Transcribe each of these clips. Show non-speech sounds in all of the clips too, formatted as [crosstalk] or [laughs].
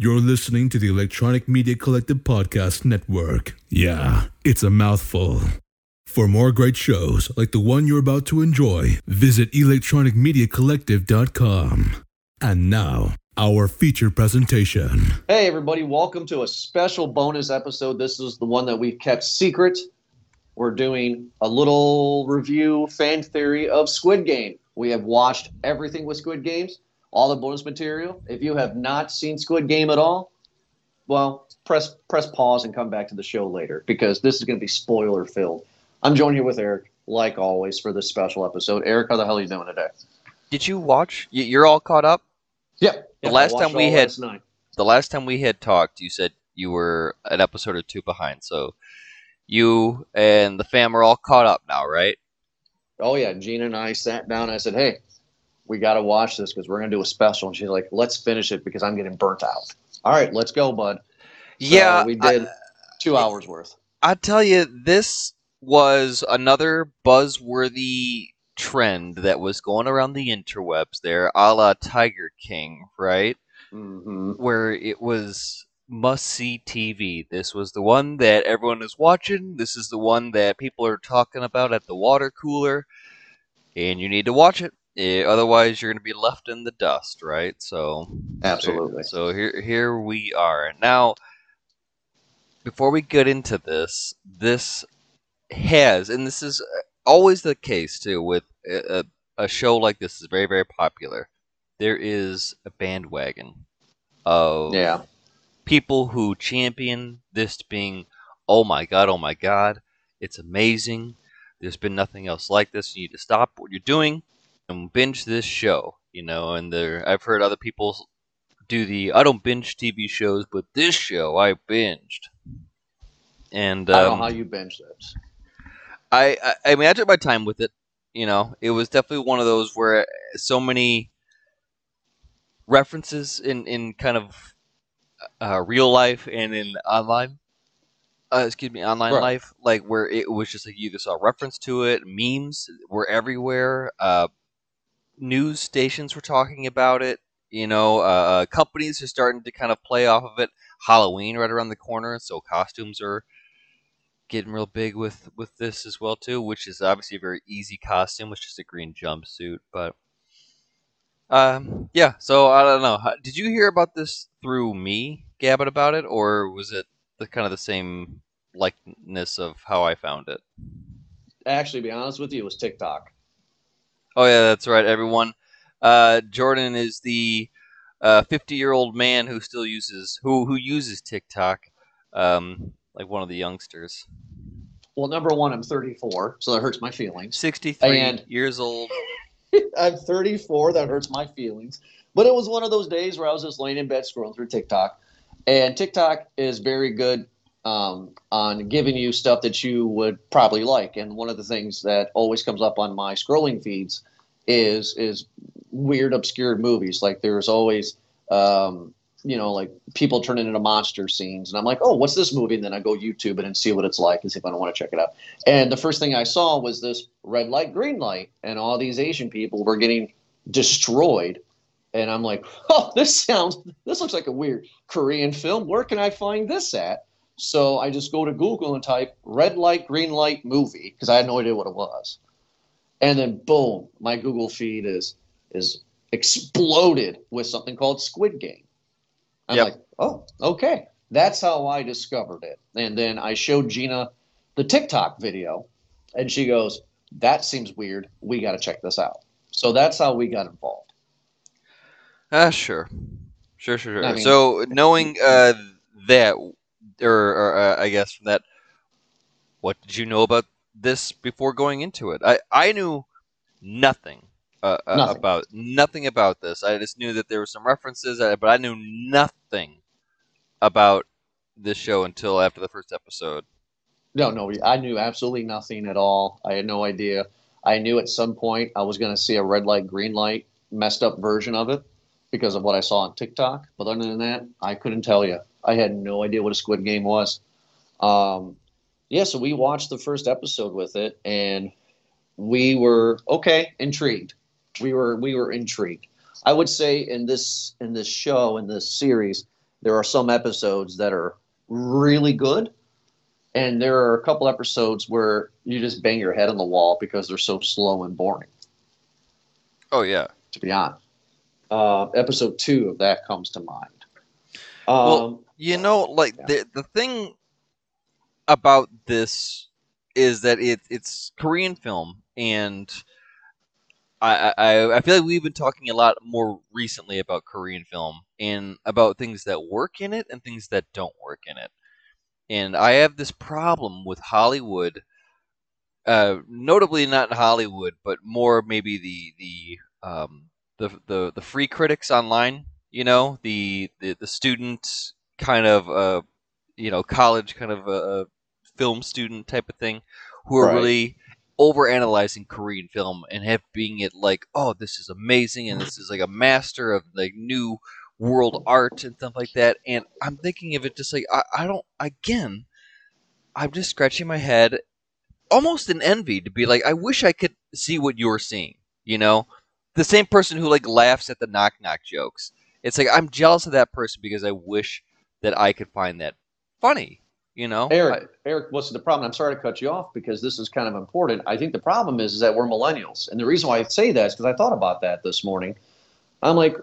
You're listening to the Electronic Media Collective Podcast Network. Yeah, it's a mouthful. For more great shows like the one you're about to enjoy, visit electronicmediacollective.com. And now, our feature presentation. Hey, everybody, welcome to a special bonus episode. This is the one that we've kept secret. We're doing a little review fan theory of Squid Game. We have watched everything with Squid Games, all the bonus material. If you have not seen Squid Game at all, well, press press pause and come back to the show later because this is going to be spoiler filled. I'm joined here with Eric, like always, for this special episode. Eric, how the hell are you doing today? Did you watch? you- You're all caught up. Yep. The last time we had- last. The last time we had talked, you said you were an episode or two behind. So you and the fam are all caught up now, right? Oh yeah, Gina and I sat down. and I said, "Hey, we got to watch this because we're gonna do a special." And she's like, "Let's finish it because I'm getting burnt out." All right, let's go, bud. So yeah, we I- did two hours worth. I tell you, this was another buzzworthy trend that was going around the interwebs there, a la Tiger King, right? hmm Where it was must see TV. This was the one that everyone is watching. This is the one that people are talking about at the water cooler, and you need to watch it. Eh, otherwise, you're going to be left in the dust, right? So, Absolutely. so here, here we are now. Before we get into this, this has, and this is always the case too, with a, a, a show like this is very, very popular. There is a bandwagon of Yeah. people who champion this being, oh my god, oh my god, it's amazing. There's been nothing else like this. You need to stop what you're doing and binge this show. You know, and there, I've heard other people do the I don't binge TV shows, but this show I binged. And I don't um, know how you binge this. I, I I mean I took my time with it. You know, it was definitely one of those where so many references in in kind of uh, real life and in online. Uh, excuse me, online Right. life, like where it was just like you either saw reference to it, memes were everywhere. Uh, news stations were talking about it. You know, uh, uh, companies are starting to kind of play off of it. Halloween right around the corner, so costumes are getting real big with with this as well too, which is obviously a very easy costume, which is a green jumpsuit. But um, yeah, so I don't know. Did you hear about this through me gabbing about it, or was it the kind of the same likeness of how I found it? Actually, to be honest with you, it was TikTok. Oh yeah, that's right, everyone. Uh, Jordan is the fifty-year-old man who still uses who who uses TikTok, um, like one of the youngsters. Well, number one, I'm 34, so that hurts my feelings. Sixty-three And- years old. [laughs] I'm 34. That hurts my feelings. But it was one of those days where I was just laying in bed scrolling through TikTok, and TikTok is very good um, on giving you stuff that you would probably like. And one of the things that always comes up on my scrolling feeds is is weird, obscure movies. Like there's always, um, you know, like people turning into monster scenes, and I'm like, oh, what's this movie? And then I go YouTube it and see what it's like and see if I don't want to check it out. And the first thing I saw was this red light, green light, and all these Asian people were getting destroyed. And I'm like, [laughs] oh, this sounds, this looks like a weird Korean film. Where can I find this at? So I just go to Google and type red light, green light movie because I had no idea what it was. And then boom, my Google feed is is exploded with something called Squid Game. I'm Yep. like, oh, okay. That's how I discovered it. And then I showed Gina the TikTok video, and she goes, That seems weird. We got to check this out. So that's how we got involved. Ah, sure, sure, sure, sure. I mean- so knowing uh, that, or, or uh, I guess from that, what did you know about this before going into it? I I knew nothing. Uh, uh, Nothing. about nothing about this. I just knew that there were some references, uh, but I knew nothing about this show until after the first episode. No, no, I knew absolutely nothing at all. I had no idea. I knew at some point I was going to see a red light, green light, messed up version of it because of what I saw on TikTok. But other than that, I couldn't tell you. I had no idea what a Squid Game was. Um, yeah, so we watched the first episode with it, and we were okay, intrigued. We were we were intrigued. I would say in this in this show in this series, there are some episodes that are really good, and there are a couple episodes where you just bang your head on the wall because they're so slow and boring. Oh yeah. To be honest, uh, episode two of that comes to mind. Um, Well, You know, like Yeah. the the thing about this is that it it's Korean film, and I, I I feel like we've been talking a lot more recently about Korean film and about things that work in it and things that don't work in it. And I have this problem with Hollywood, uh, notably not Hollywood, but more maybe the the um, the, the the free critics online. You know, the the, the student kind of uh, you know college kind of a, film student type of thing, who are Right. really over analyzing Korean film and have being it like, oh, this is amazing and this is like a master of like new world art and stuff like that. And I'm thinking of it just like I, I don't again, I'm just scratching my head, almost in envy to be like, I wish I could see what you're seeing. You know, the same person who like laughs at the knock knock jokes. It's like I'm jealous of that person because I wish that I could find that funny. You know, Eric, Eric, what's the problem? I'm sorry to cut you off because this is kind of important. I think the problem is, is that we're millennials, and the reason why I say that is because I thought about that this morning. I'm like,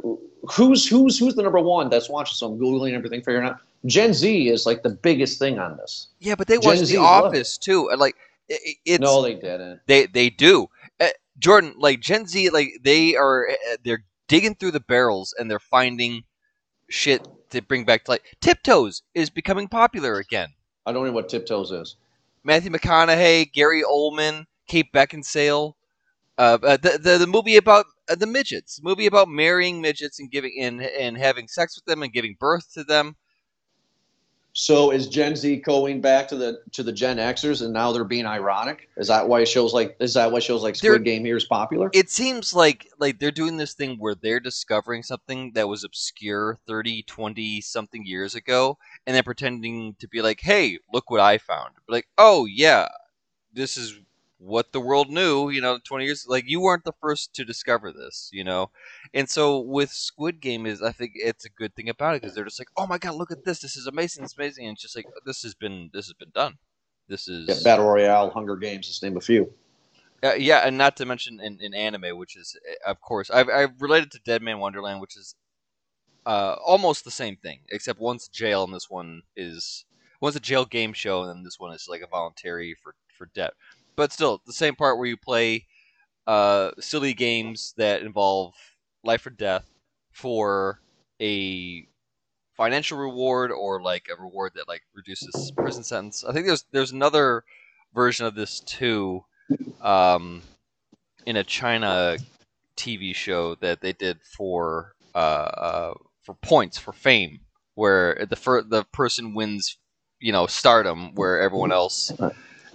who's who's who's the number one that's watching? So I'm googling everything, figuring out. Gen Z is like the biggest thing on this. yeah, but they Gen watch The it. Office too. Like i- i- it's no, they didn't. They they do. Uh, Jordan, like Gen Z, like they are uh, they're digging through the barrels and they're finding shit to bring back to life. Tiptoes is becoming popular again. I don't know what tiptoes is. Matthew McConaughey, Gary Oldman, Kate Beckinsale. Uh, uh, the, the the movie about uh, the midgets, movie about marrying midgets and giving and and having sex with them and giving birth to them. So is Gen Z going back to the to the Gen Xers, and now they're being ironic? Is that why shows like is that why shows like They're- Squid Game here is popular? It seems like like they're doing this thing where they're discovering something that was obscure 30, 20 something years ago and then pretending to be like, "Hey, look what I found." Like, "Oh, yeah. This is what the world knew, you know, 20 years like you weren't the first to discover this, you know." And so with Squid Game is I think it's a good thing about it because they're just like, "Oh my god, look at this. This is amazing. It's amazing." And it's just like this has been this has been done. This is Yeah, Battle Royale, Hunger Games, just name a few. uh, yeah, and not to mention in, in anime, which is uh, of course I've, I've related to Deadman Wonderland, which is uh, almost the same thing, except one's jail and this one is one's a jail game show, and then this one is like a voluntary for for debt. But still, the same part where you play uh, silly games that involve life or death for a financial reward or like a reward that like reduces prison sentence. I think there's there's another version of this too um, in a China TV show that they did for uh, uh, for points for fame, where the fir- the person wins, you know, stardom, where everyone else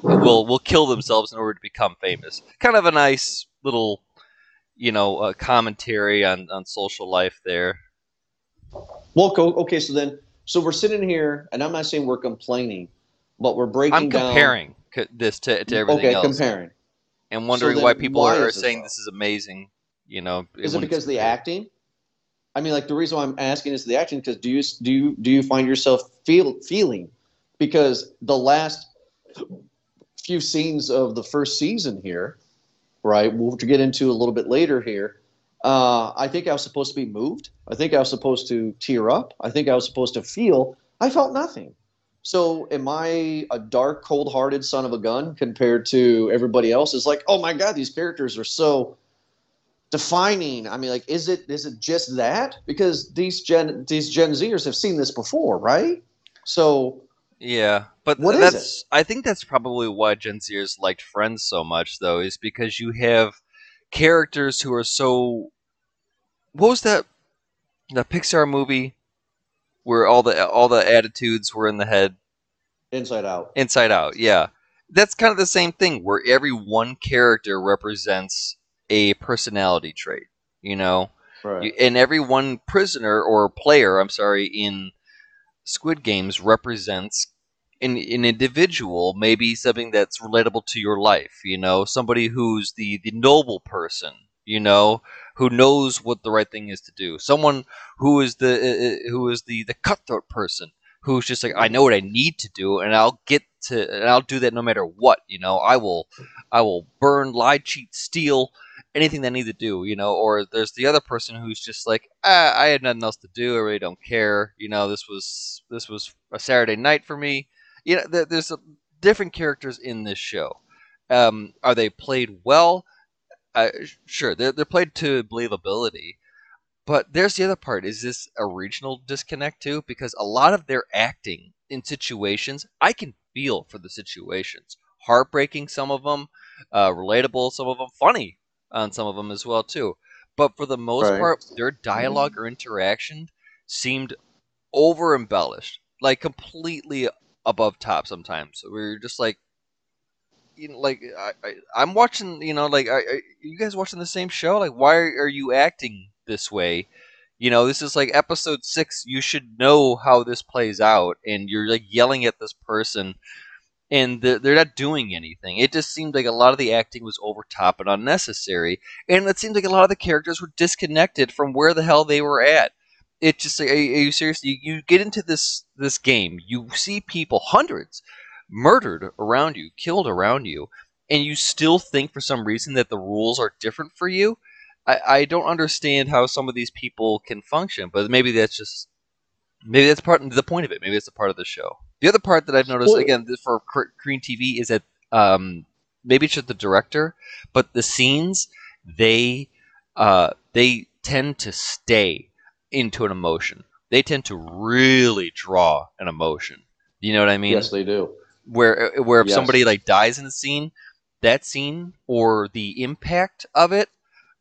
will will kill themselves in order to become famous. Kind of a nice little, you know, uh, commentary on on social life there. Well, okay, so then, so we're sitting here, and I'm not saying we're complaining, but we're breaking I'm down. comparing c- this to, to everything okay, else comparing. and wondering then why people why are, this saying this is amazing. You know, Is it because the acting? I mean, like the reason why I'm asking is the acting because do you do you do you find yourself feel feeling because the last few scenes of the first season here, right? We'll get into a little bit later here. Uh, I think I was supposed to be moved. I think I was supposed to tear up. I think I was supposed to feel. I felt nothing. So, am I a dark, cold-hearted son of a gun compared to everybody else? It's like, oh my god, these characters are so defining. I mean, like, is it is it just that? Because these Gen these Gen Zers have seen this before, right? So, Yeah, but What is that's I think that's probably why Gen Zers liked Friends so much, though, is because you have characters who are so. What was that? The Pixar movie where all the all the attitudes were in the head, Inside Out. Inside Out. Yeah, that's kind of the same thing, where every one character represents a personality trait. You know, Right. And every one prisoner or player, I'm sorry, in Squid Games represents an, an individual, maybe something that's relatable to your life. You know, somebody who's the the noble person. You know, who knows what the right thing is to do. Someone who is the uh, uh, who is the the cutthroat person who's just like I know what I need to do and I'll get to and I'll do that no matter what. You know, I will I will burn, lie, cheat, steal anything they need to do. You know, or there's the other person who's just like ah, I had nothing else to do. I really don't care. You know, this was this was a Saturday night for me. You know, there's a, different characters in this show. Um, are they played well? Uh, sure, they're, they're played to believability. But there's the other part. Is this a regional disconnect too? Because a lot of their acting in situations, I can feel for the situations. Heartbreaking, some of them, uh, relatable, some of them, funny on some of them as well too. But for the most right. part, their dialogue or interaction seemed over embellished, like completely above top. Sometimes we're just like, you know, like I, I, am watching, you know, like are, are you guys watching the same show? Like, why are you acting this way? You know, this is like episode six. You should know how this plays out, and you're like yelling at this person, and they're not doing anything. It just seemed like a lot of the acting was over top and unnecessary, and it seemed like a lot of the characters were disconnected from where the hell they were at. It just like, are, you, are you serious? You, you get into this this game, you see people, hundreds, murdered around you, killed around you, and you still think for some reason that the rules are different for you. I, I don't understand how some of these people can function, but maybe that's just maybe that's part the point of it. Maybe it's a part of the show. The other part that I've noticed well, again for Korean TV is that um, maybe it's just the director, but the scenes they uh, they tend to stay into an emotion. They tend to really draw an emotion. You know what I mean? Yes, they do where uh, where if yes. somebody like dies in the scene, that scene or the impact of it,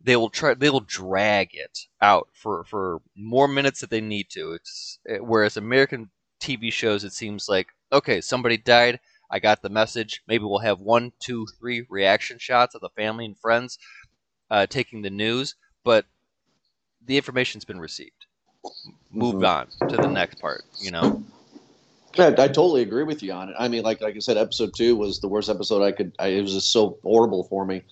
they will try they will drag it out for for more minutes that they need to. It's uh, whereas American TV shows, it seems like okay, somebody died. I got the message. Maybe we'll have one, two, three reaction shots of the family and friends uh, taking the news, but the information's been received. Moved mm-hmm. on to the next part. You know. Yeah, I totally agree with you on it. I mean, like like I said, episode two was the worst episode I could. I, it was just so horrible for me.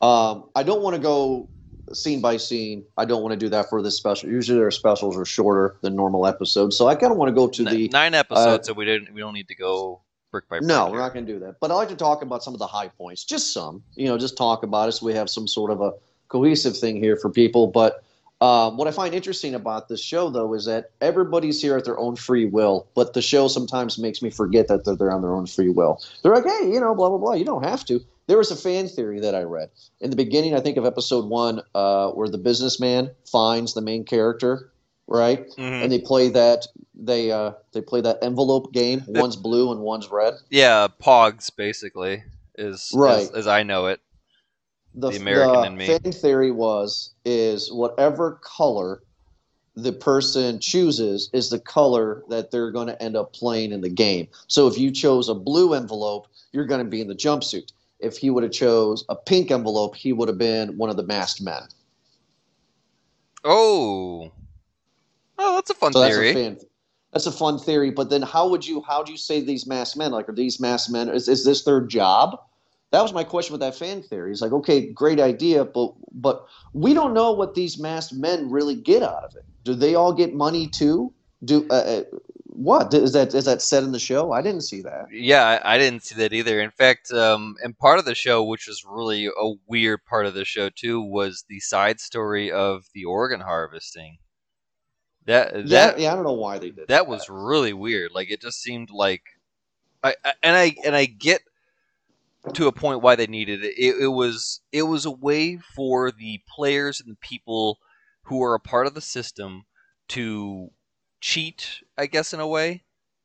Um, I don't want to go scene by scene. I don't want to do that for this special. Usually, their specials are shorter than normal episodes, so I kind of want to go to the nine episodes. Uh, so we didn't. We don't need to go brick by brick. No, we're not going to do that. But I like to talk about some of the high points, just some. You know, just talk about it so we have some sort of a cohesive thing here for people. But um, what I find interesting about this show, though, is that everybody's here at their own free will, but the show sometimes makes me forget that they're on their own free will. They're like, hey, you know, blah, blah, blah. You don't have to. There was a fan theory that I read. In the beginning, I think of episode one, uh, where the businessman finds the main character, right? Mm-hmm. And they play that they uh, they play that envelope game. One's blue and one's red. Yeah, Pogs basically is right as, as I know it the, the American the in me. fan theory was is whatever color the person chooses is the color that they're going to end up playing in the game. So if you chose a blue envelope, you're going to be in the jumpsuit. If he would have chose a pink envelope, he would have been one of the masked men. Oh, oh, that's a fun so theory. That's a, fan, that's a fun theory. But then, how would you how do you say these masked men? Like, are these masked men? Is is this their job? that was my question with that fan theory. It's like, okay, great idea, but but we don't know what these masked men really get out of it. Do they all get money too? Do uh, uh what is that? Is that said in the show? I didn't see that. Yeah, I, I didn't see that either. In fact, um, and part of the show, which was really a weird part of the show too, was the side story of the organ harvesting. That that yeah, yeah I don't know why they did that. That was really weird. Like it just seemed like, I, I and I and I get to a point why they needed it. it. It was it was a way for the players and the people who are a part of the system to cheat, I guess, in a way,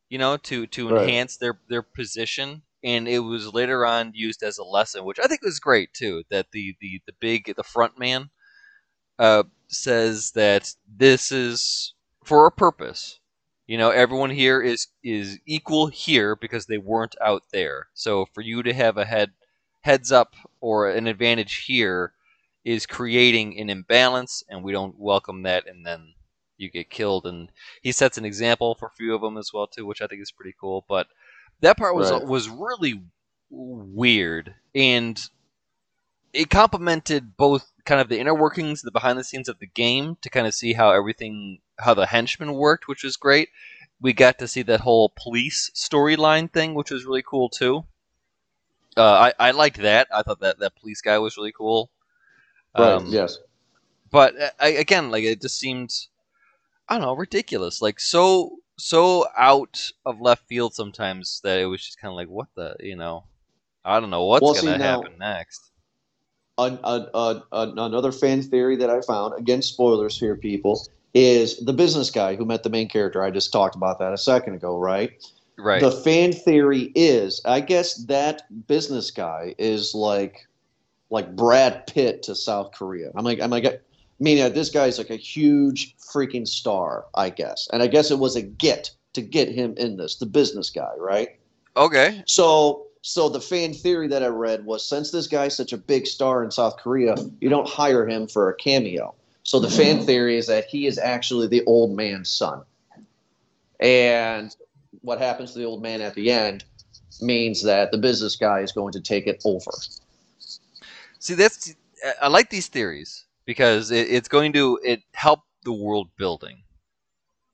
you know, to to right. enhance their their position. And it was later on used as a lesson, which I think was great too. That the the the big the front man uh, says that this is for a purpose you know everyone here is is equal here because they weren't out there so for you to have a head heads up or an advantage here is creating an imbalance and we don't welcome that and then you get killed and he sets an example for a few of them as well too which i think is pretty cool but that part was right. was really weird and it complemented both kind of the inner workings, the behind the scenes of the game to kind of see how everything, how the henchmen worked, which was great. We got to see that whole police storyline thing, which was really cool too. Uh, I I liked that. I thought that that police guy was really cool. Right. Um, yes. but uh, I, again, like it just seemed, I don't know, ridiculous. Like so so out of left field sometimes that it was just kind of like, what the, you know, I don't know what's Well, gonna happen next. An, an, an- another fan theory that I found, again, spoilers here, people, is the business guy who met the main character. I just talked about that a second ago, right? Right. The fan theory is, I guess that business guy is like, like Brad Pitt to South Korea. I'm like, I'm like, meaning that this guy's like a huge freaking star, I guess, and I guess it was a get to get him in this, the business guy, right? okay. So, so the fan theory that I read was since this guy's such a big star in South Korea, you don't hire him for a cameo. So the fan theory is that he is actually the old man's son. And what happens to the old man at the end means that the business guy is going to take it over. See, that's I like these theories because it, it's going to it help the world building,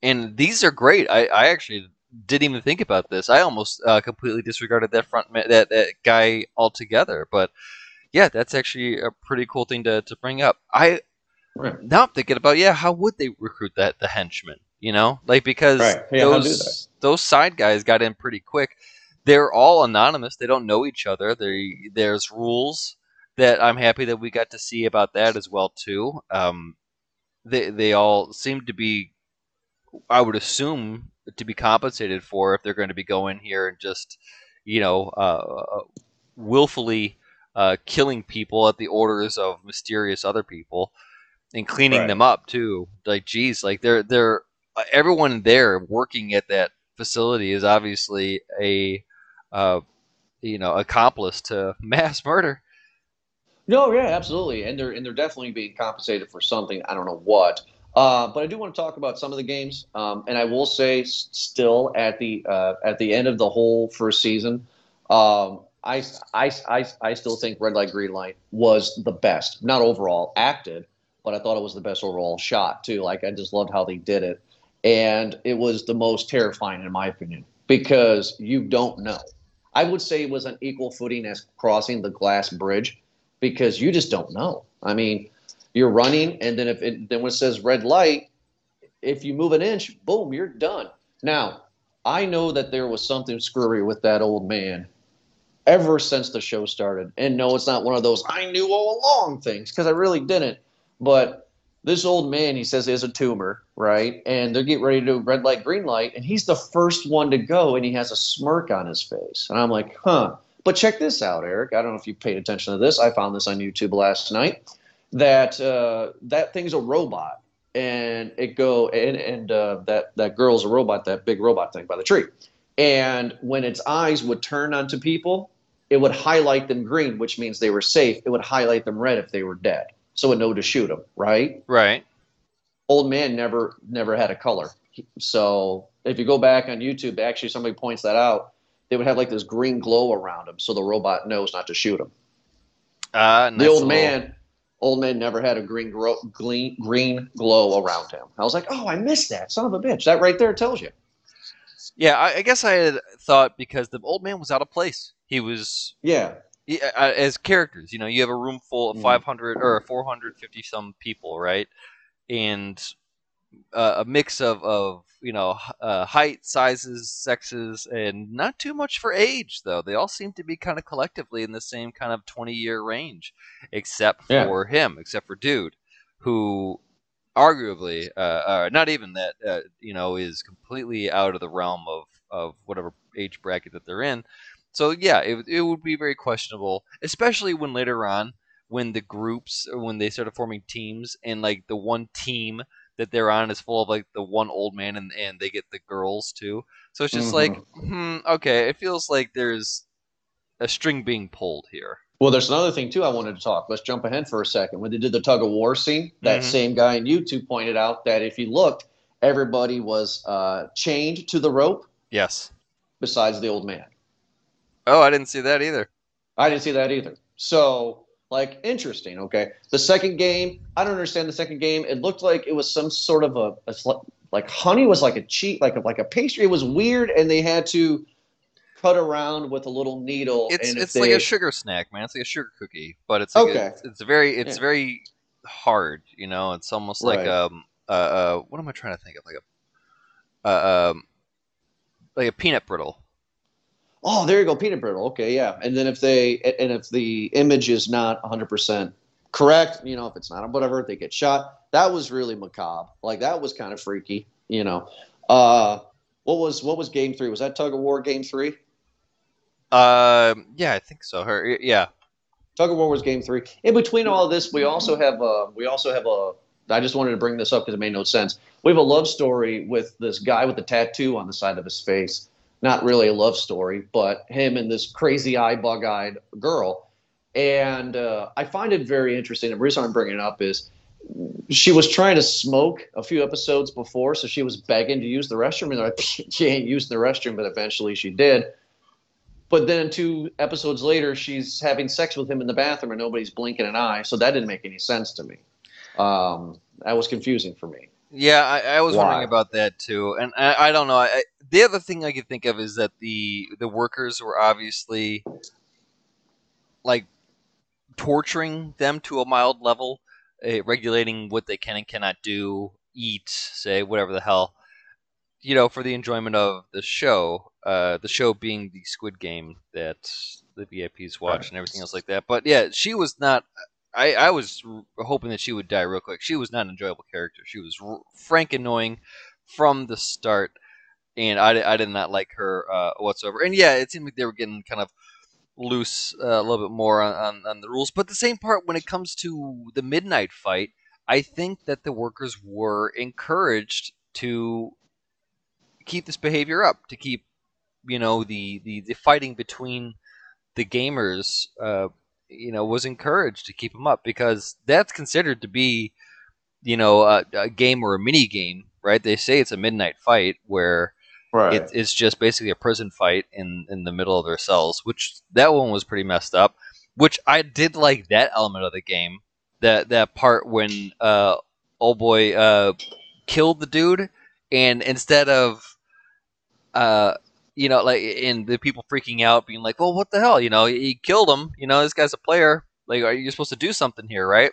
and these are great. I, I actually didn't even think about this. I almost uh, completely disregarded that front that that guy altogether. But yeah, that's actually a pretty cool thing to, to bring up. I Right. now I'm thinking about yeah, how would they recruit that the henchmen? You know, like because Right. Yeah, those those side guys got in pretty quick. They're all anonymous. They don't know each other. They, there's rules that I'm happy that we got to see about that as well too. Um, they they all seem to be, I would assume, to be compensated for if they're going to be going here and just, you know, uh, willfully uh, killing people at the orders of mysterious other people and cleaning Right. them up too. Like, geez, like they're they're uh, everyone there working at that facility is obviously a uh, you know accomplice to [laughs] mass murder. No, yeah, absolutely, and they're and they're definitely being compensated for something. I don't know what, uh, but I do want to talk about some of the games. Um, and I will say, still at the uh, at the end of the whole first season, um, I, I I I still think Red Light Green Light was the best. Not overall acted, but I thought it was the best overall shot too. Like I just loved how they did it, and it was the most terrifying in my opinion because you don't know. I would say it was on equal footing as crossing the glass bridge because you just don't know. I mean, you're running, and then if it, then when it says red light, if you move an inch, boom, you're done. Now, I know that there was something screwy with that old man ever since the show started, and no, it's not one of those I knew all along things because I really didn't. But this old man, he says, is a tumor, right? And they're getting ready to do red light, green light, and he's the first one to go, and he has a smirk on his face, and I'm like, huh. But check this out, Eric. I don't know if you paid attention to this. I found this on YouTube last night. That uh, that thing's a robot, and it go and and uh, that that girl's a robot. That big robot thing by the tree. And when its eyes would turn onto people, it would highlight them green, which means they were safe. It would highlight them red if they were dead, so it know to shoot them. Right? Right. Old man never never had a color. So if you go back on YouTube, actually somebody points that out. They would have like this green glow around them, so the robot knows not to shoot them. Uh, the old little- man, old man never had a green grow, green green glow around him. I was like, oh, I missed that, son of a bitch. That right there tells you. Yeah, I, I guess I had thought because the old man was out of place. He was Yeah, he- uh, as characters. You know, you have a room full of Mhm. 500 or 450 some people, right? And uh, a mix of of you know uh, height, sizes, sexes, and not too much for age though. They all seem to be kind of collectively in the same kind of 20 year range, except Yeah. for him, except for dude, who arguably, uh, uh, not even that, uh, you know, is completely out of the realm of of whatever age bracket that they're in. So yeah, it, it would be very questionable, especially when later on, when the groups, or when they started forming teams, and like the one team that they're on is full of like the one old man, and and they get the girls too. So it's just Mhm. like, hmm, okay, it feels like there's a string being pulled here. Well, there's another thing too I wanted to talk. Let's jump ahead for a second. When they did the tug of war scene, that Mhm. same guy on YouTube pointed out that if you looked, everybody was uh, chained to the rope Yes. besides the old man. Oh, I didn't see that either. I didn't see that either. So, Like interesting. Okay. The second game, I don't understand the second game. It looked like it was some sort of a, a like honey was like a cheat, like a, like a pastry. It was weird, and they had to cut around with a little needle. It's and it's they, like a sugar snack, man. It's like a sugar cookie, but it's like Okay. it's, it's very it's Yeah. very hard. You know, it's almost like Right. um uh, uh what am I trying to think of like a uh, um like a peanut brittle. Oh, there you go, peanut brittle. Okay, yeah. And then if they and if the image is not 100% correct, you know, if it's not whatever, they get shot. That was really macabre. Like that was kind of freaky, you know. Uh what was what was game 3? Was that tug of war game 3? Um, yeah, I think so. Her, yeah, Tug of War was game three. In between all of this, we also have a we also have a. I just wanted to bring this up because it made no sense. We have a love story with this guy with the tattoo on the side of his face. Not really a love story, but him and this crazy eye, bug-eyed girl. And uh, I find it very interesting. The reason I'm bringing it up is she was trying to smoke a few episodes before, so she was begging to use the restroom, and like, she ain't using the restroom, but eventually she did. But then two episodes later, she's having sex with him in the bathroom and nobody's blinking an eye. So that didn't make any sense to me. Um, that was confusing for me. Yeah. I, I was Why? wondering about that too, and I, I don't know. I, the other thing I could think of is that the the workers were obviously like torturing them to a mild level, uh, regulating what they can and cannot do, eat, say whatever the hell, you know, for the enjoyment of the show. Uh, the show being the Squid Game that the VIPs watch Right. and everything else like that. But yeah, she was not. I, I was hoping that she would die real quick. She was not an enjoyable character. She was frank annoying from the start, and I, I did not like her uh, whatsoever. And yeah, it seemed like they were getting kind of loose uh, a little bit more on, on, on the rules. But the same part when it comes to the midnight fight, I think that the workers were encouraged to keep this behavior up, to keep you know the the, the fighting between the gamers. Uh, you know, was encouraged to keep them up because that's considered to be, you know, a, a game or a mini game, right? They say it's a midnight fight where Right. it, it's just basically a prison fight in in the middle of their cells, which that one was pretty messed up. Which I did like that element of the game, that that part when uh, old boy uh, killed the dude, and instead of uh, you know, like and the people freaking out, being like, "Well, what the hell?" You know, he killed him. You know, this guy's a player. Like, are you supposed to do something here, right?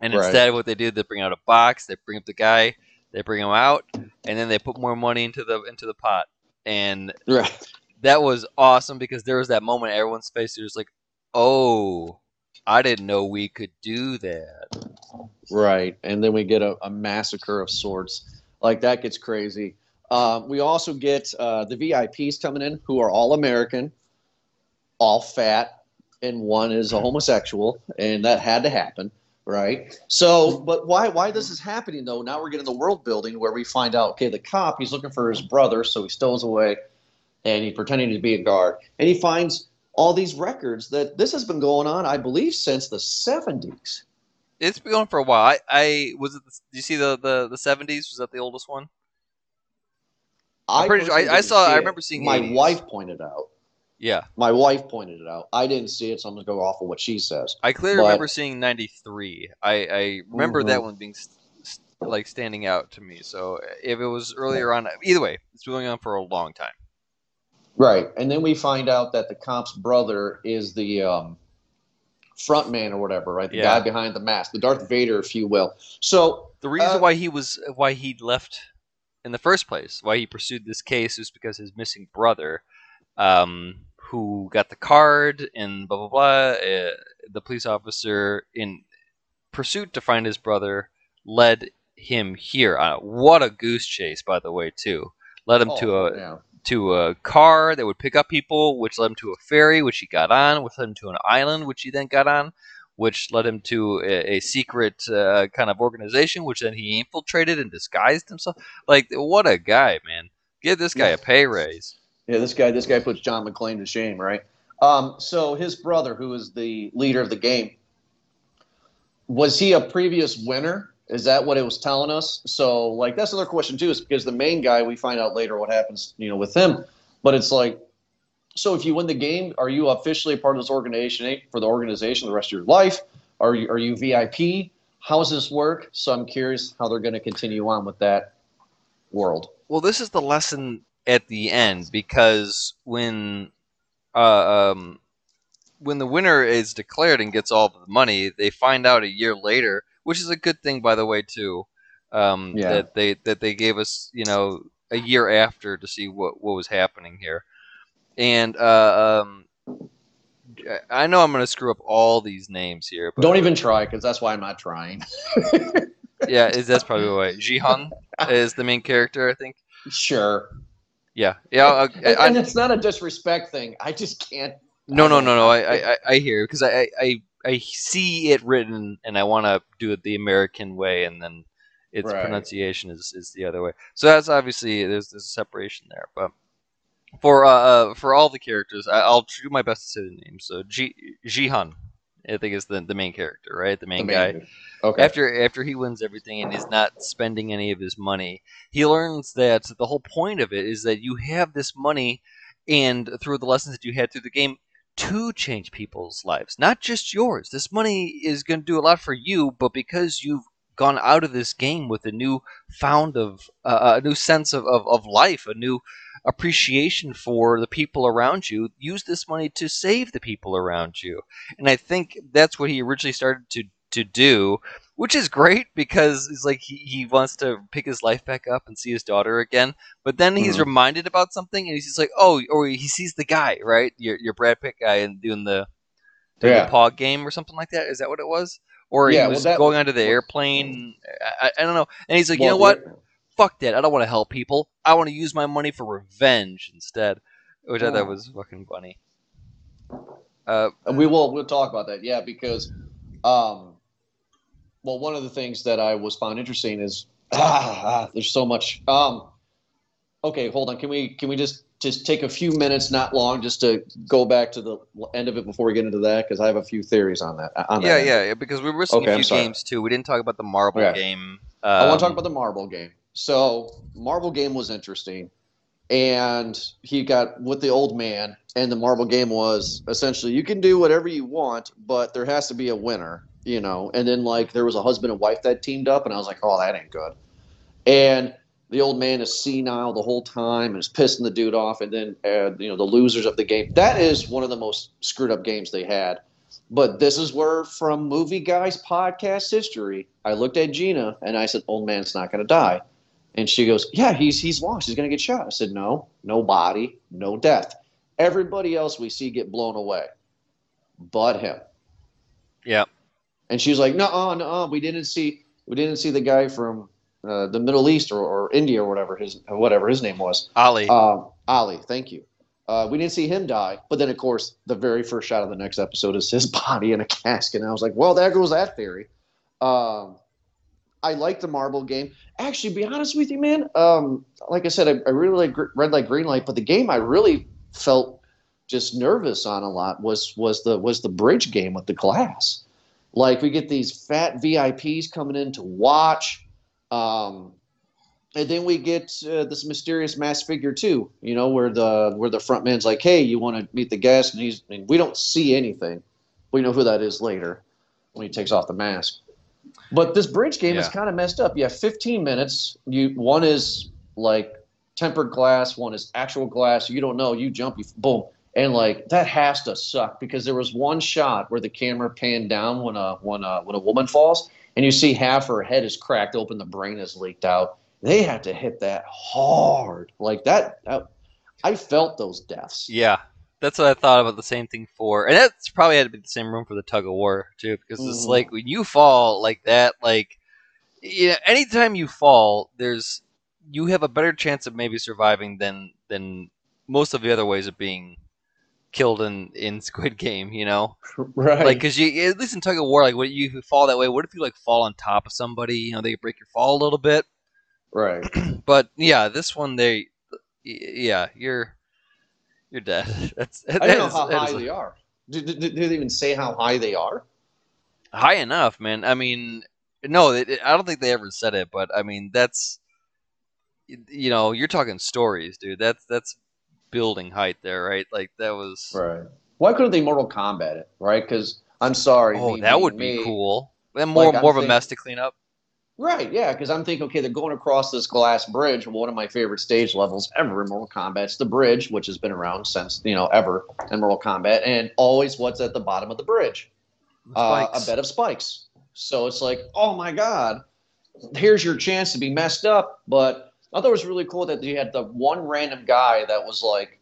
And Right. instead, what they do, they bring out a box, they bring up the guy, they bring him out, and then they put more money into the into the pot. And right. that was awesome because there was that moment everyone's face was like, "Oh, I didn't know we could do that." Right. And then we get a, a massacre of sorts. Like that gets crazy. Uh, we also get uh, the VIPs coming in who are all American, all fat, and one is a homosexual, and that had to happen. Right. So, but why why this is happening though? Now we're getting the world building where we find out, okay, the cop he's looking for his brother, so he stows away, and he's pretending to be a guard, and he finds all these records that this has been going on, I believe, since the seventies. It's been going for a while. I, I was it. The, do you see the the the seventies? Was that the oldest one? I'm pretty sure- I- I saw- I remember seeing My 80s. wife pointed out. Yeah, My wife pointed it out. I didn't see it, so I'm gonna go off of what she says. I clearly But- remember seeing ninety three. I I remember that Mhm. one being st- st- like standing out to me. So if it was earlier on, either way, it's been going on for a long time. Right, and then we find out that the cop's brother is the um, front man or whatever, right? The Yeah. guy behind the mask, the Darth Vader, if you will. So The reason Uh, why he was why he left in the first place, why he pursued this case, was because his missing brother, um, who got the card and blah blah blah. Uh, the police officer, in pursuit to find his brother, led him here. Uh, what a goose chase, by the way, too. Led him to oh, a yeah. to a car that would pick up people, which led him to a ferry, which he got on, which led him to an island, which he then got on, which led him to a, a secret uh, kind of organization, which then he infiltrated and disguised himself. Like, what a guy, man! Give this guy Yeah. a pay raise. Yeah, this guy, this guy puts John McClane to shame, right? Um, so his brother, who is the leader of the game, was he a previous winner? Is that what it was telling us? So, like, that's another question too, is because the main guy, we find out later what happens, you know, with him. But it's like, so if you win the game, are you officially a part of this organization for the organization the rest of your life? Are you are you VIP? How does this work? So I'm curious how they're going to continue on with that world. Well, this is the lesson at the end because when uh, um, when the winner is declared and gets all the money, they find out a year later, which is a good thing, by the way, too. Um, Yeah. That they that they gave us, you know, a year after to see what what was happening here, and uh, um, I know I'm going to screw up all these names here, but Don't even try because that's why I'm not trying. [laughs] yeah, is that's probably why Jihan is the main character, I think. Sure. Yeah, yeah. I, And, I, and it's not a disrespect thing. I just can't. No, no, no, no. I, I, I- I hear because I, I, I see it written, and I want to do it the American way, and then its Right. pronunciation is, is the other way. So that's obviously there's there's a separation there. But for uh, uh for all the characters, I, I'll do my best to say the names. So Ji Jihan, I think is the the main character, right? The main, the guy. main- Okay. After after he wins everything and is not spending any of his money, he learns that the whole point of it is that you have this money, and through the lessons that you had through the game, to change people's lives, not just yours. This money is going to do a lot for you, but because you've gone out of this game with a new found of uh, a new sense of, of, of life, a new appreciation for the people around you, use this money to save the people around you. And I think that's what he originally started to to do, which is great because he's like he, he wants to pick his life back up and see his daughter again. But then he's Mhm. reminded about something and he's just like, oh, or he sees the guy, right? Your your Brad Pitt guy and doing the doing Yeah. the paw game or something like that. Is that what it was? Or Yeah, he well, that- going onto the airplane. I, I, don't know. And he's like, you know Well, what? Fuck that. I don't want to help people. I want to use my money for revenge instead, which I Oh. thought was fucking funny. Uh, And we will we'll talk about that. Yeah, because um well one of the things that I was found interesting is ah, [laughs] ah, there's so much um okay, hold on. Can we can we just just take a few minutes, not long, just to go back to the end of it before we get into that because I have a few theories on that. On yeah, that. yeah, yeah, because we were missing Okay, a I'm few games too. We didn't talk about the marble Okay. game. I want to talk Um, about the marble game. So marble game was interesting, and he got with the old man, and the marble game was essentially you can do whatever you want, but there has to be a winner, you know. And then like there was a husband and wife that teamed up, and I was like, oh, that ain't good. And the old man is senile the whole time and is pissing the dude off, and then uh, you know the losers of the game. That is one of the most screwed up games they had. But this is where, from Movie Guys podcast history, I looked at Gina and I said, "Old man's not going to die," and she goes, "Yeah, he's he's lost. He's going to get shot." I said, "No, no body, no death. Everybody else we see get blown away, but him." yeah, And she's like, "No, no, we didn't see we didn't see the guy from uh, the Middle East or, or India or whatever his whatever his name was." Ali. Um, Ali, thank you. Uh, we didn't see him die, but then of course the very first shot of the next episode is his [laughs] body in a casket, and I was like, "Well, there goes that theory." Um, I like the marble game. Actually, be honest with you, man. Um, like I said, I, I really like red light, green light, but the game I really felt just nervous on a lot was was the was the bridge game with the glass. Like we get these fat VIPs coming in to watch. Um, and then we get uh, this mysterious mass figure too. You know, where the where the front man's like, "Hey, you want to meet the guest?" And he's and we don't see anything. We know who that is later when he takes off the mask. But this bridge game is kind of messed up. You have 15 minutes. You one is like tempered glass, one is actual glass. You don't know. You jump, you boom, and like that has to suck because there was one shot where the camera panned down when a when a when a woman falls, and you see half her head is cracked open, the brain is leaked out. They had to hit that hard, like that. that I felt those deaths. Yeah, that's what I thought about the same thing for, and that's probably had to be the same room for the tug of war too, because it's Mhm. like when you fall like that, like you know, anytime you fall, there's you have a better chance of maybe surviving than than most of the other ways of being killed in in [laughs] Squid Game. You know, Right. like because you at least in tug of war, like what you fall that way, what if you like fall on top of somebody? You know, they break your fall a little bit. right. [clears throat] But yeah, this one they, yeah, you're you're dead. [laughs] That's I don't know how high is they are. Do, do, do they even say how high they are? high enough, man. I mean, no, it, I don't think they ever said it, but I mean that's, you know, you're talking stories, dude. That's that's building height there, right? Like that was. Right. Why couldn't they Mortal Kombat it? Right? Because I'm sorry. Oh, me that being would be me- cool. And more Like, I'm more of a thinking- mess to clean up. Right, yeah, because I'm thinking, okay, they're going across this glass bridge. One of my favorite stage levels ever in Mortal Kombat. It's the bridge, which has been around since you know ever in Mortal Kombat, and always what's at the bottom of the bridge, uh, a bed of spikes. So it's like, oh my god, here's your chance to be messed up. But I thought it was really cool that you had the one random guy that was like,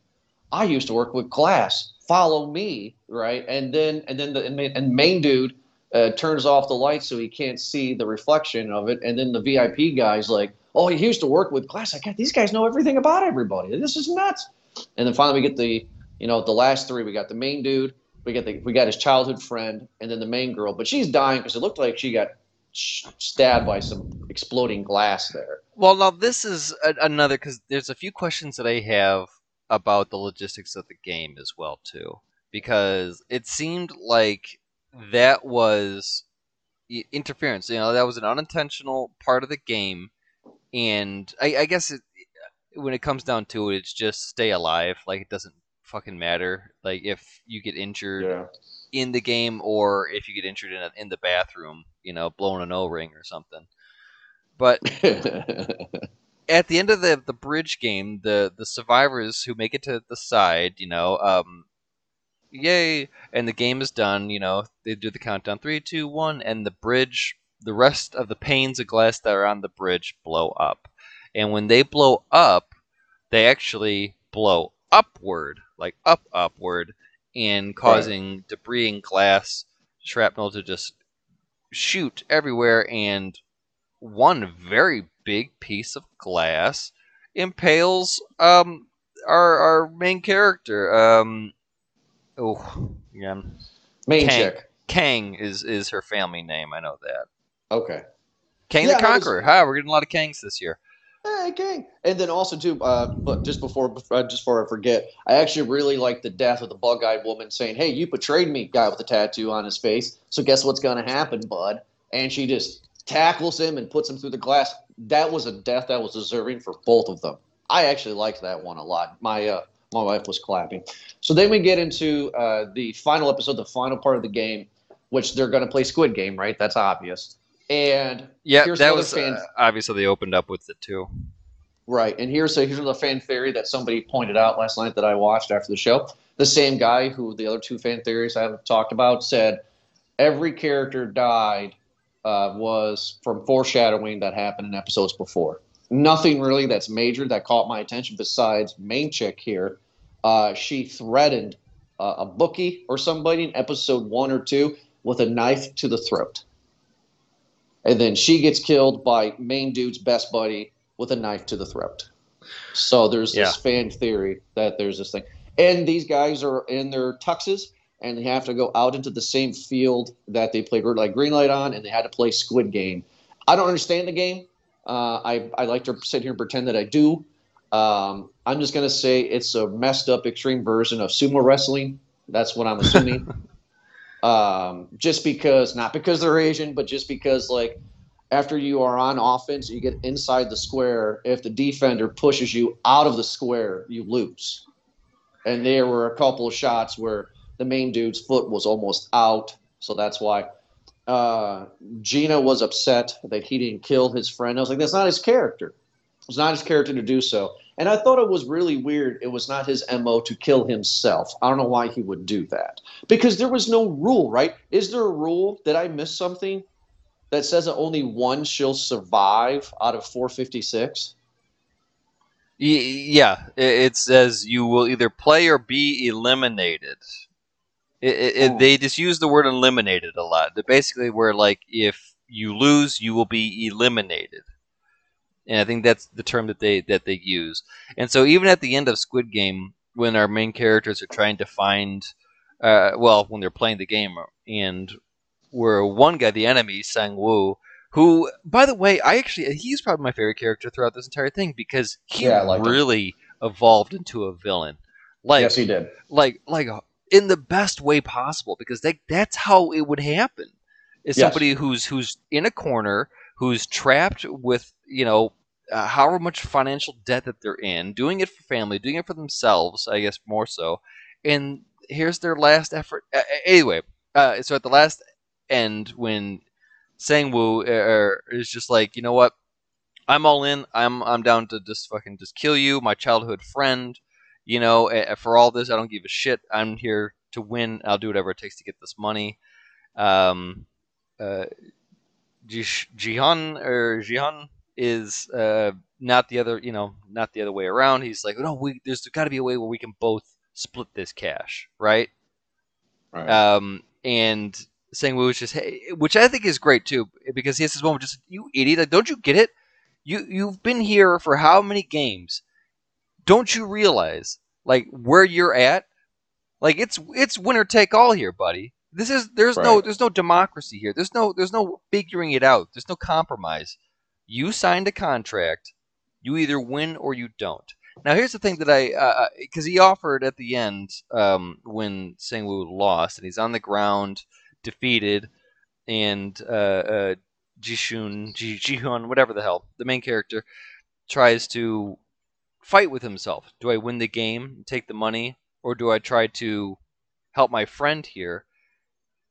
I used to work with glass. Follow me, right? And then and then the and main dude uh, turns off the lights so he can't see the reflection of it. And then the VIP guy's like, "Oh, he used to work with glass. I got these guys know everything about everybody. This is nuts." And then finally, we get the you know the last three. We got the main dude. We got the we got his childhood friend, and then the main girl. But she's dying because it looked like she got stabbed by some exploding glass there. Well, now this is a, another because there's a few questions that I have about the logistics of the game as well too, because it seemed like that was interference. You know, that was an unintentional part of the game, and I, I guess it, when it comes down to it, it's just stay alive. Like it doesn't fucking matter. Like if you get injured in the game or if you get injured in a, in the bathroom, you know, blowing an O ring or something. But [laughs] at the end of the the bridge game, the the survivors who make it to the side, you know, um, yay, and the game is done. You know, they do the countdown three, two, one, and the bridge, the rest of the panes of glass that are on the bridge blow up, and when they blow up, they actually blow upward, like up upward, and causing debris and glass shrapnel to just shoot everywhere and one very big piece of glass impales um our our main character. Um oh yeah main Kang. chick. Kang is is her family name I know that Okay. Kang Yeah, the that was- Conqueror hi we're getting a lot of Kangs this year Hey, King. And then also too, uh, but just before, uh, just before I forget, I actually really like the death of the bug-eyed woman saying, "Hey, you betrayed me," guy with the tattoo on his face. So guess what's gonna happen, bud? And she just tackles him and puts him through the glass. That was a death that was deserving for both of them. I actually liked that one a lot. My uh, my wife was clapping. So then we get into uh, the final episode, the final part of the game, which they're gonna play Squid Game, right? That's obvious. And yeah Here's that was fan- uh, obviously they opened up with it too Right, and here's a here's another fan theory that somebody pointed out last night that I watched after the show. The same guy who the other two fan theories I have talked about said every character died uh, was from foreshadowing that happened in episodes before. Nothing really that's major that caught my attention besides main chick here. Uh, she threatened uh, a bookie or somebody in episode one or two with a knife to the throat, and then she gets killed by main dude's best buddy with a knife to the throat. So there's this fan theory that there's this thing. And these guys are in their tuxes and they have to go out into the same field that they played like green light on and they had to play squid game. I don't understand the game. Uh, I, I like to sit here and pretend that I do. Um, I'm just going to say it's a messed up extreme version of sumo wrestling. That's what I'm assuming. [laughs] um, just because, not because they're Asian, but just because like after you are on offense, you get inside the square. If the defender pushes you out of the square, you lose. And there were a couple of shots where the main dude's foot was almost out, so that's why uh, Gina was upset that he didn't kill his friend. I was like, that's not his character. It's not his character to do so. And I thought it was really weird. It was not his MO to kill himself. I don't know why he would do that. Because there was no rule, right? Is there a rule? Did I miss something? that says that only one shall survive out of 456? Yeah, it says you will either play or be eliminated. It, it, it- they just use the word eliminated a lot. They're basically where like if you lose, you will be eliminated, and I think that's the term that they that they use. And so even at the end of Squid Game, when our main characters are trying to find, uh, well, when they're playing the game, and where one guy, the enemy, Sang Woo, who, by the way, I actually he's probably my favorite character throughout this entire thing because he Yeah, I liked him. really evolved into a villain. Like, yes, he did. like, like in the best way possible because that that's how it would happen. Is Yes. somebody who's who's in a corner, who's trapped with you know uh, how much financial debt that they're in, doing it for family, doing it for themselves, I guess more so. And here's their last effort. Uh, anyway, uh, so at the last end, when Sang-woo er, is just like, you know what, I'm all in. I'm I'm down to just fucking just kill you, my childhood friend. You know, for all this, I don't give a shit. I'm here to win. I'll do whatever it takes to get this money. Um, uh, Jihan or Jihan is uh, not the other, you know, not the other way around. He's like, no, we there's got to be a way where we can both split this cash, right? Right. Um, and Sang-woo is just, hey, which I think is great too, because he has this moment, just you idiot, like, don't you get it? You you've been here for how many games? Don't you realize like where you're at? Like it's it's winner take all here, buddy. This is there's no there's no democracy here. There's no there's no figuring it out. There's no compromise. You signed a contract. You either win or you don't. Now here's the thing that I because he offered at the end um, when Sang-woo lost and he's on the ground defeated and uh, uh, Jishun Ji Jihyun whatever the hell the main character tries to fight with himself. Do I win the game, take the money, or do I try to help my friend here?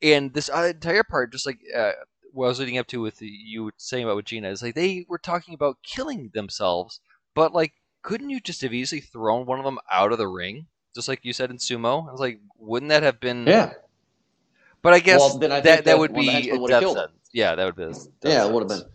And this entire part, just like uh, what I was leading up to with the, you saying about with Gina, is like they were talking about killing themselves, but like, couldn't you just have easily thrown one of them out of the ring, just like you said in sumo? I was like, wouldn't that have been? yeah. But I guess Well, then I that, that that would one of the be henchmen a death sentence. Yeah, that would be. a death Yeah, it would have been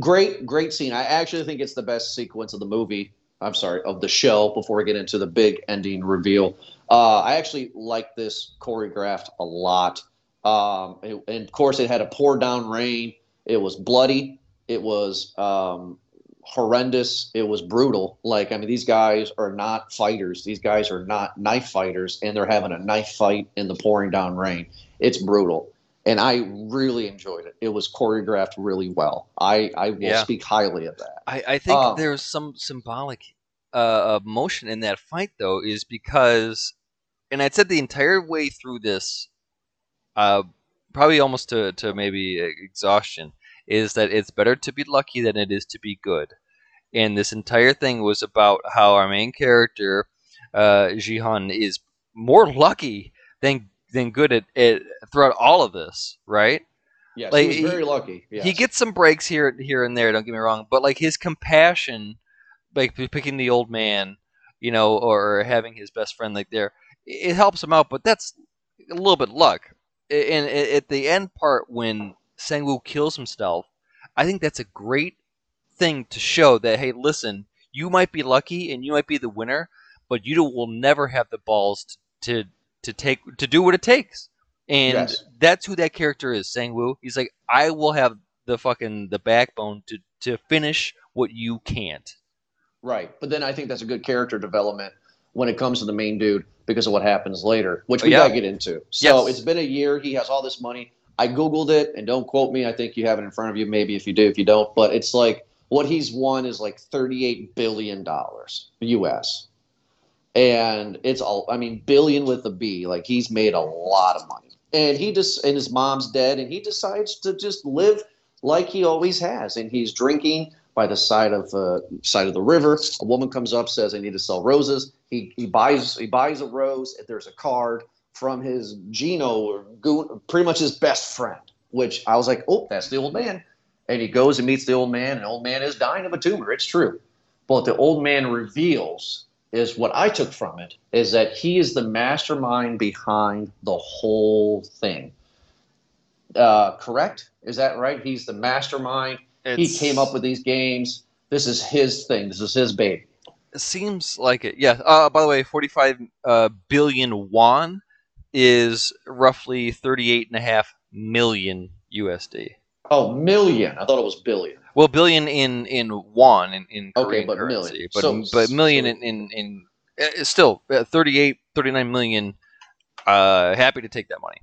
great, great scene. I actually think it's the best sequence of the movie. I'm sorry, of the show. Before we get into the big ending reveal, uh, I actually like this choreographed a lot. Um, and, and of course, it had a pour down rain. It was bloody. It was um, horrendous. It was brutal. Like I mean, these guys are not fighters. These guys are not knife fighters, and they're having a knife fight in the pouring down rain. It's brutal and I really enjoyed it. It was choreographed really well. I, I will Yeah. speak highly of that. I, I think Um, there's some symbolic uh, motion in that fight, though, is because, and I'd said the entire way through this, uh, probably almost to, to maybe exhaustion, is that it's better to be lucky than it is to be good. And this entire thing was about how our main character, uh, Jihan, is more lucky than than good at it throughout all of this, right? Yes, Like, he was he- very lucky. Yes. He gets some breaks here here and there. Don't get me wrong, but like his compassion, like picking the old man, you know, or having his best friend like there, it helps him out. But that's a little bit luck. And at the end part when Sang-woo kills himself, I think that's a great thing to show that hey, listen, you might be lucky and you might be the winner, but you will never have the balls to to take to do what it takes. And Yes. that's who that character is, Sang-woo. He's like, I will have the fucking the backbone to to finish what you can't. right, but then I think that's a good character development when it comes to the main dude because of what happens later, which we yeah. gotta get into. So Yes. it's been a year. He has all this money. I googled it, and don't quote me. I think you have it in front of you. Maybe if you do, if you don't, but it's like what he's won is like thirty-eight billion dollars U.S. and it's all i mean billion with a b like he's made a lot of money. And he just and his mom's dead and he decides to just live like he always has. And he's drinking by the side of uh, side of the river. A woman comes up says i need to sell roses. He, he buys he buys a rose and there's a card from his gino pretty much his best friend which i was like oh that's the old man. And he goes and meets the old man and the old man is dying of a tumor. It's true. But the old man reveals is what I took from it is that he is the mastermind behind the whole thing. Uh, correct? Is that right? He's the mastermind. he came up with these games. This is his thing. This is his baby. It seems like it. Yeah. Uh, by the way, 45 uh, billion won is roughly 38 and a half million USD. Oh, million. I thought it was billion. Well, billion in in won in, in Okay, Korean but currency, million. but So- but million so- in in, in uh, still uh, 38 39 million. Uh, happy to take that money.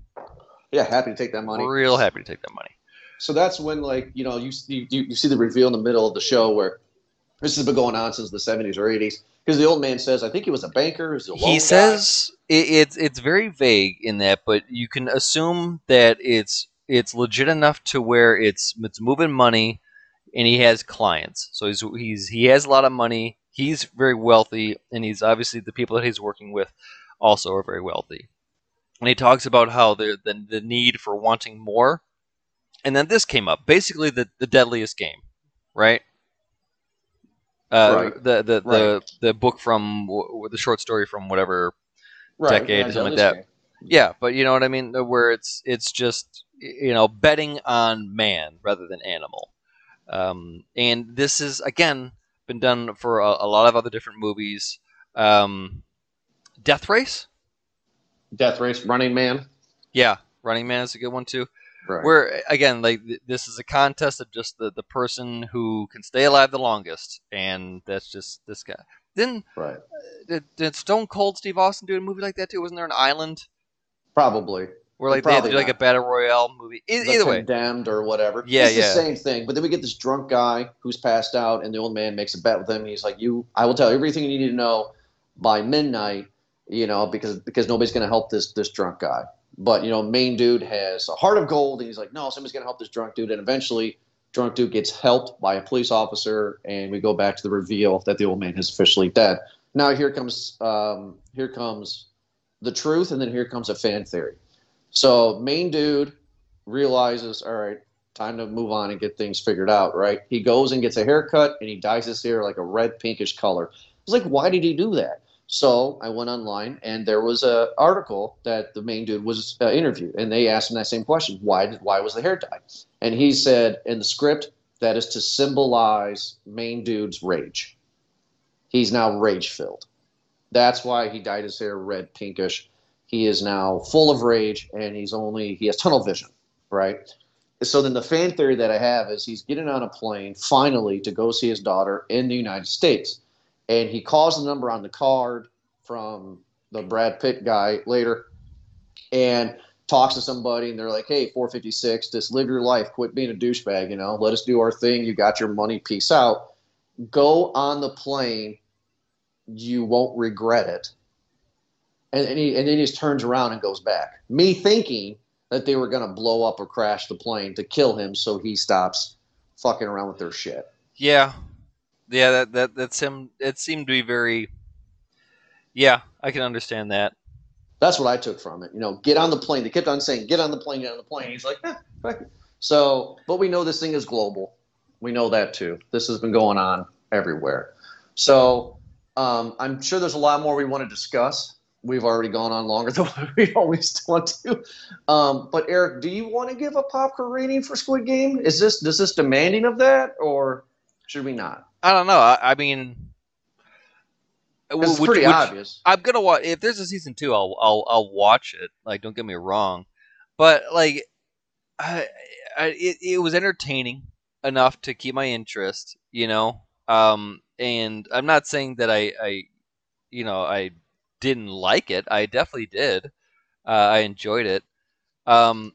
Yeah, happy to take that money. Real happy to take that money. So that's when, like, you know, you, you you see the reveal in the middle of the show where this has been going on since the 70s or 80s. Because the old man says, I think he was a banker. He's a he guy." says it, it's it's very vague in that, but you can assume that it's it's legit enough to where it's it's moving money. And he has clients. So he's he's he has a lot of money. He's very wealthy, and he's obviously the people that he's working with also are very wealthy. And he talks about how the the, the need for wanting more, and then this came up. Basically, the the deadliest game, right? Uh, Right. The the, the Right. the book from w- the short story from whatever Right. decade, yeah, something like that. Yeah, but you know what I mean, where it's it's just you know betting on man rather than animal, um, and this is again been done for a, a lot of other different movies. Um, Death Race, Death Race, Running Man. yeah, Running Man is a good one too. Right. Where again, like th- this is a contest of just the the person who can stay alive the longest, and that's just this guy. Then right. did, did Stone Cold Steve Austin do a movie like that too? Wasn't there an island Probably. Where like they had to Probably do like a battle royale movie? E- The either way, condemned or whatever. Yeah, it's yeah. the same thing. But then we get this drunk guy who's passed out, and the old man makes a bet with him. He's like, "You, I will tell you everything you need to know by midnight." You know, because because nobody's going to help this this drunk guy. But you know, main dude has a heart of gold, and he's like, "No, somebody's going to help this drunk dude." And eventually, drunk dude gets helped by a police officer, and we go back to the reveal that the old man is officially dead. Now here comes um, here comes the truth, and then here comes a fan theory. So main dude realizes, all right, time to move on and get things figured out, right? He goes and gets a haircut and he dyes his hair like a red pinkish color. I was like, why did he do that? So I went online and there was a article that the main dude was uh, interviewed, and they asked him that same question: Why did why was the hair dyed? And he said in the script that is to symbolize main dude's rage. He's now rage filled. That's why he dyed his hair red pinkish. He is now full of rage, and he's only he has tunnel vision, right? So then the fan theory that I have is he's getting on a plane finally to go see his daughter in the United States, and he calls the number on the card from the Brad Pitt guy later, and talks to somebody, and they're like, "Hey, 456, just live your life, quit being a douchebag, you know, let us do our thing. You got your money, peace out. Go on the plane, you won't regret it." And, and, he, and then he just turns around and goes back. Me thinking that they were going to blow up or crash the plane to kill him so he stops fucking around with their shit. yeah, yeah. That that that's him. It seemed to be very. Yeah, I can understand that. That's what I took from it. You know, get on the plane. They kept on saying, get on the plane, get on the plane. He's like, eh. So, but we know this thing is global. We know that too. This has been going on everywhere. So, um, I'm sure there's a lot more we want to discuss. We've already gone on longer [laughs] than we always want to. Um, but Eric, do you want to give a popcorn rating for Squid Game? Is this is this demanding of that, or should we not? I don't know. I, I mean, It's would- pretty would- obvious. I'm gonna watch. If there's a season two, I'll I'll I'll watch it. Like, don't get me wrong, but like, I, I it, it was entertaining enough to keep my interest. You know, um, and I'm not saying that I I, you know, I didn't like it. I definitely did. Uh, I enjoyed it. Um,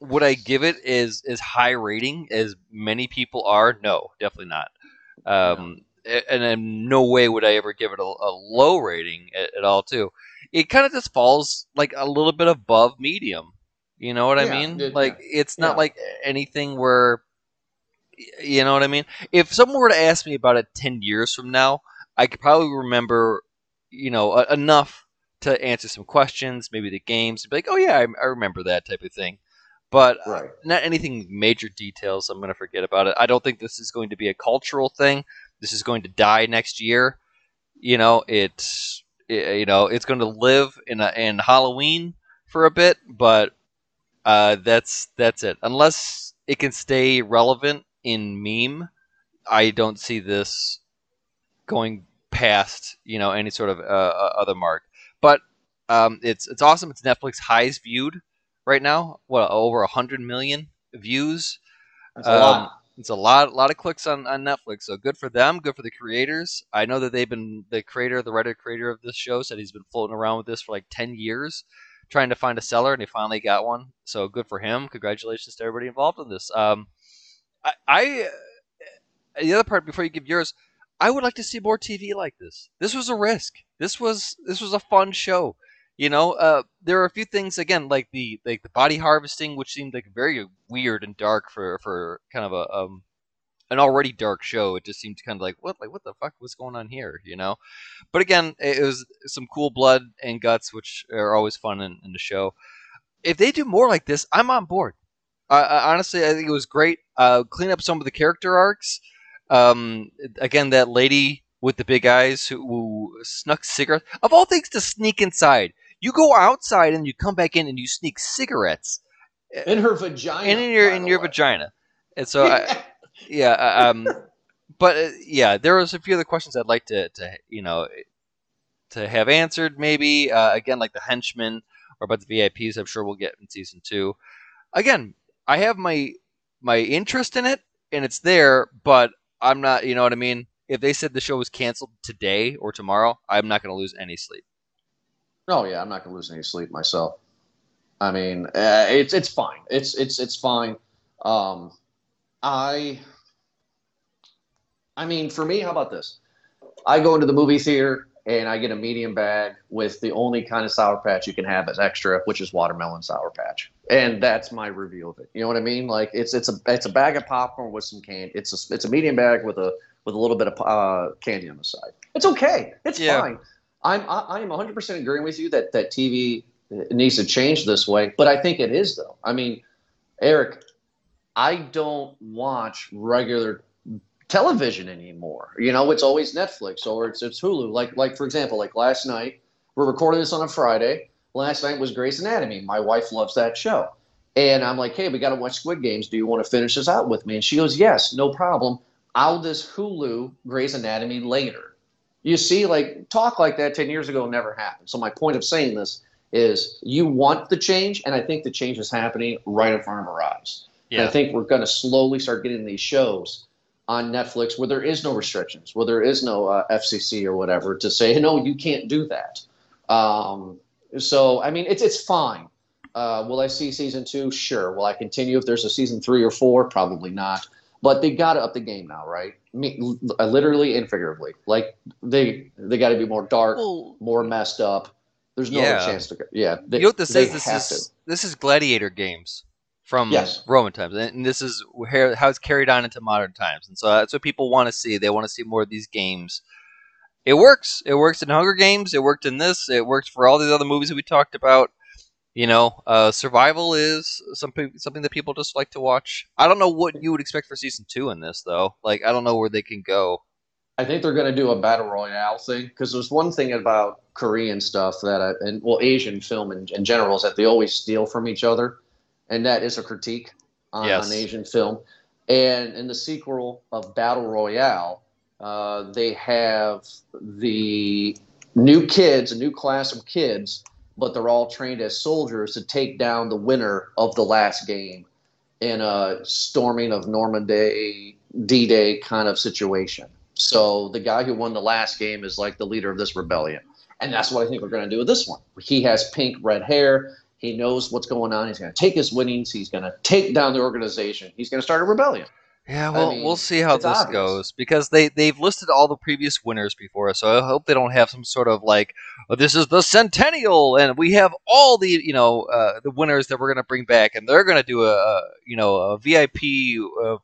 would I give it as as high rating as many people are? No, definitely not. Um, and in no way would I ever give it a, a low rating at, at all. Too, it kind of just falls like a little bit above medium. You know what I Yeah, mean? it- like it's not Yeah. like anything where, you know what I mean. If someone were to ask me about it ten years from now, I could probably remember, you know, a- enough to answer some questions, maybe the games, be like, oh yeah, I, I remember that type of thing. But uh, not anything major details. I'm going to forget about it. I don't think this is going to be a cultural thing. This is going to die next year. You know, it's it, you know it's going to live in a, in Halloween for a bit, but uh, that's that's it. Unless it can stay relevant in meme, I don't see this going past you know any sort of uh, uh, other mark. But um, it's it's awesome. It's Netflix highest viewed right now. What over hundred million views. That's a lot. It's a lot, lot of clicks on, on Netflix. So good for them. Good for the creators. I know that they've been the creator, the writer creator of this show said he's been floating around with this for like ten years, trying to find a seller, and he finally got one. So good for him. Congratulations to everybody involved in this. Um, I, I the other part before you give yours, I would like to see more TV like this. This was a risk. This was this was a fun show. You know, uh, there are a few things again, like the like the body harvesting, which seemed like very weird and dark for for kind of a um, an already dark show, it just seemed kind of like what like what the fuck was going on here, you know? But again, it was some cool blood and guts, which are always fun in, in the show. If they do more like this, I'm on board. Honestly, I think it was great. Uh, clean up some of the character arcs. Um, again, that lady with the big eyes who, who snuck cigarettes. Of all things to sneak inside, you go outside and you come back in and you sneak cigarettes in her vagina, and in your in your way. vagina. And so, I, [laughs] yeah, um, but uh, yeah, there was a few other questions I'd like to to you know to have answered. Maybe uh, again, like the henchmen or about the VIPs. I'm sure we'll get in season two. Again, I have my my interest in it, and it's there, but I'm not. You know what I mean? If they said the show was canceled today or tomorrow, I'm not going to lose any sleep. Oh yeah, I'm not going to lose any sleep myself. I mean, uh, it's it's fine. It's it's it's fine. Um, I, I mean, for me, how about this? I go into the movie theater and I get a medium bag with the only kind of sour patch you can have as extra, which is watermelon sour patch, and that's my review of it. You know what I mean? Like it's it's a it's a bag of popcorn with some candy. It's a it's a medium bag with a with a little bit of uh, candy on the side. It's okay. It's yeah. fine. I'm I, I am 100 percent agreeing with you that that TV needs to change this way, but I think it is though. I mean, Eric, I don't watch regular television anymore. You know, it's always Netflix or it's it's Hulu. Like like for example, like last night, we're recording this on a Friday. Last night was Grey's Anatomy. My wife loves that show. And I'm like, hey, we got to watch Squid Games. Do you want to finish this out with me? And she goes, yes, no problem. I'll just Hulu Grey's Anatomy later. You see, like, talk like that 10 years ago never happened. So, my point of saying this is you want the change, and I think the change is happening right in front of our eyes. Yeah. And I think we're going to slowly start getting these shows on Netflix where there is no restrictions, where there is no uh, FCC or whatever to say, no, you can't do that. Um, so, I mean, it's, it's fine. Uh, will I see season two? Sure. Will I continue if there's a season three or four? Probably not. But they got to up the game now, right? I mean, literally and figuratively. Like they they got to be more dark, well, more messed up. There's no yeah. chance to. Yeah. They, you know what this is? This is to. this is gladiator games from yes. Roman times, and this is how it's carried on into modern times. And so that's what people want to see. They want to see more of these games. It works. It works in Hunger Games. It worked in this. It works for all these other movies that we talked about. You know, uh, survival is something something that people just like to watch. I don't know what you would expect for season two in this, though. Like, I don't know where they can go. I think they're going to do a battle royale thing because there's one thing about Korean stuff that, I, and well, Asian film in, in general is that they always steal from each other and that is a critique on, yes. on Asian film. And in the sequel of Battle Royale, uh, they have the new kids, a new class of kids, but they're all trained as soldiers to take down the winner of the last game in a storming of Normandy, D Day kind of situation. So the guy who won the last game is like the leader of this rebellion. And that's what I think we're going to do with this one. He has pink red hair. He knows what's going on. He's going to take his winnings. He's going to take down the organization. He's going to start a rebellion. Yeah, well, I mean, we'll see how this obvious. goes because they they've listed all the previous winners before, so I hope they don't have some sort of like, oh, this is the centennial, and we have all the you know uh, the winners that we're gonna bring back, and they're gonna do a, a you know a VIP, uh,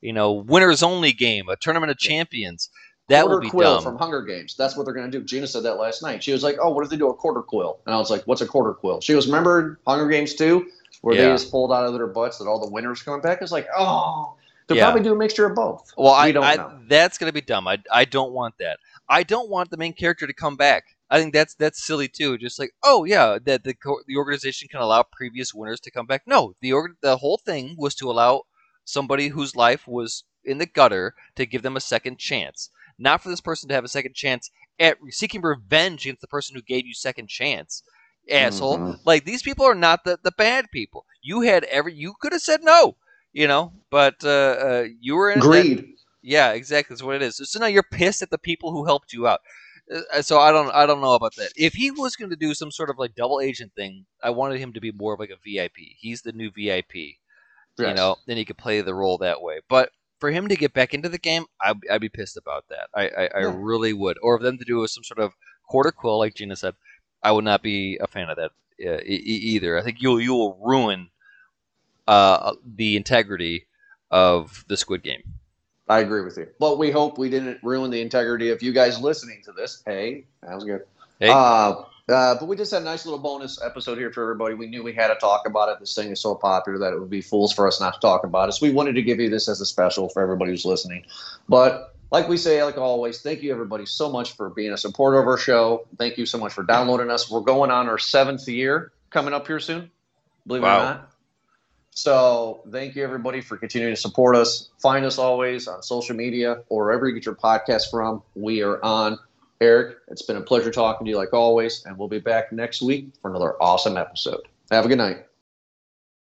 you know winners only game, a tournament of champions. That quarter would be quill dumb. from Hunger Games. That's what they're going to do. Gina said that last night. She was like, "Oh, what if they do a quarter quell?" And I was like, "What's a quarter quell?" She was, "Remember Hunger Games 2, where yeah. they just pulled out of their butts that all the winners coming back?" It's like, "Oh, they'll yeah. probably do a mixture of both." Well, we I, don't I, know. That's going to be dumb. I, I don't want that. I don't want the main character to come back. I think that's that's silly too. Just like, oh yeah, that the the organization can allow previous winners to come back. No, the org- the whole thing was to allow somebody whose life was in the gutter to give them a second chance not for this person to have a second chance at seeking revenge against the person who gave you second chance asshole. Mm-hmm. like these people are not the, the bad people. You had every you could have said no you know but uh, uh you were in greed. That, yeah exactly. That's what it is. So now you're pissed at the people who helped you out. Uh, so i don't i don't know about that. If he was going to do some sort of like double agent thing i wanted him to be more of like a vip he's the new vip yes. you know then he could play the role that way. But for him to get back into the game, I'd, I'd be pissed about that. I, I, I really would. Or for them to do some sort of quarter quell, like Gina said, I would not be a fan of that uh, e- either. I think you'll you will ruin uh, the integrity of the Squid Game. I agree with you. But we hope we didn't ruin the integrity of you guys listening to this. Hey, that was good. Hey. Uh, uh, but we just had a nice little bonus episode here for everybody. We knew we had to talk about it. This thing is so popular that it would be fools for us not to talk about it. So we wanted to give you this as a special for everybody who's listening. But like we say, like always, thank you everybody so much for being a supporter of our show. Thank you so much for downloading us. We're going on our seventh year coming up here soon. Believe it or not. So thank you everybody for continuing to support us. Find us always on social media or wherever you get your podcast from. We are on. Eric, it's been a pleasure talking to you like always, and we'll be back next week for another awesome episode. Have a good night.